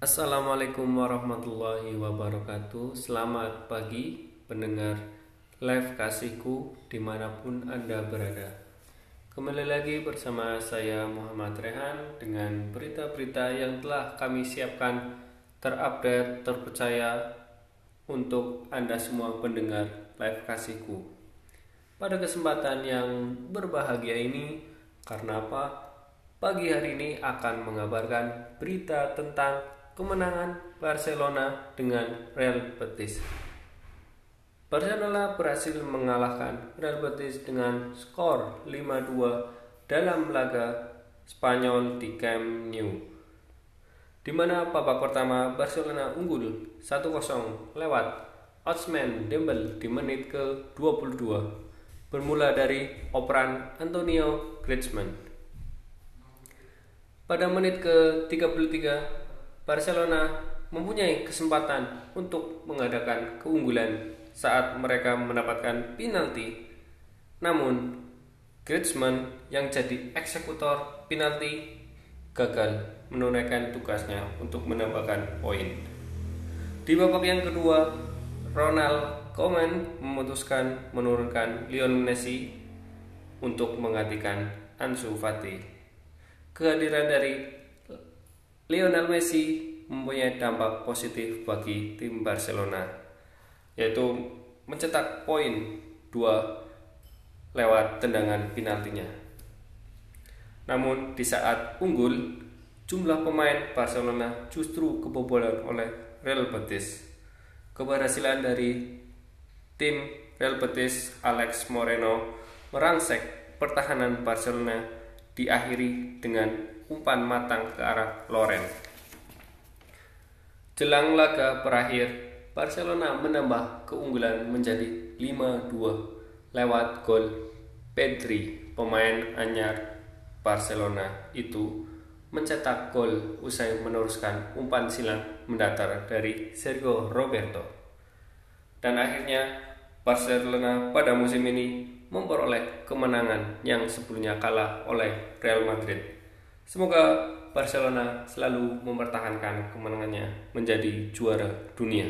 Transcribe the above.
Assalamualaikum warahmatullahi wabarakatuh. Selamat pagi pendengar live kasihku di mana pun Anda berada. Kembali lagi bersama saya Muhammad Rehan Dengan berita-berita yang telah kami siapkan Terupdate, terpercaya Untuk Anda semua pendengar live kasihku. Pada kesempatan yang berbahagia ini Karena apa? Pagi hari ini akan mengabarkan berita tentang kemenangan Barcelona dengan Real Betis. Barcelona berhasil mengalahkan Real Betis dengan skor 5-2 dalam laga Spanyol di Camp Nou. Di mana babak pertama Barcelona unggul 1-0 lewat Osman Dembele di menit ke-22 bermula dari operan Antonio Griezmann. Pada menit ke-33 Barcelona mempunyai kesempatan untuk mengadakan keunggulan saat mereka mendapatkan penalti. Namun, Griezmann yang jadi eksekutor penalti gagal menunaikan tugasnya untuk menambahkan poin. Di babak yang kedua, Ronald Koeman memutuskan menurunkan Lionel Messi untuk menggantikan Ansu Fati. Kehadiran dari Lionel Messi mempunyai dampak positif bagi tim Barcelona yaitu mencetak poin dua lewat tendangan penaltinya. Namun di saat unggul, jumlah pemain Barcelona justru kebobolan oleh Real Betis. Keberhasilan dari tim Real Betis Alex Moreno merangsek pertahanan Barcelona diakhiri dengan umpan matang ke arah Loren. Jelang laga berakhir, Barcelona menambah keunggulan menjadi 5-2 lewat gol Pedri, pemain anyar Barcelona itu mencetak gol usai meneruskan umpan silang mendatar dari Sergio Roberto. Dan akhirnya Barcelona pada musim ini memperoleh kemenangan yang sebelumnya kalah oleh Real Madrid Semoga Barcelona selalu mempertahankan kemenangannya menjadi juara dunia.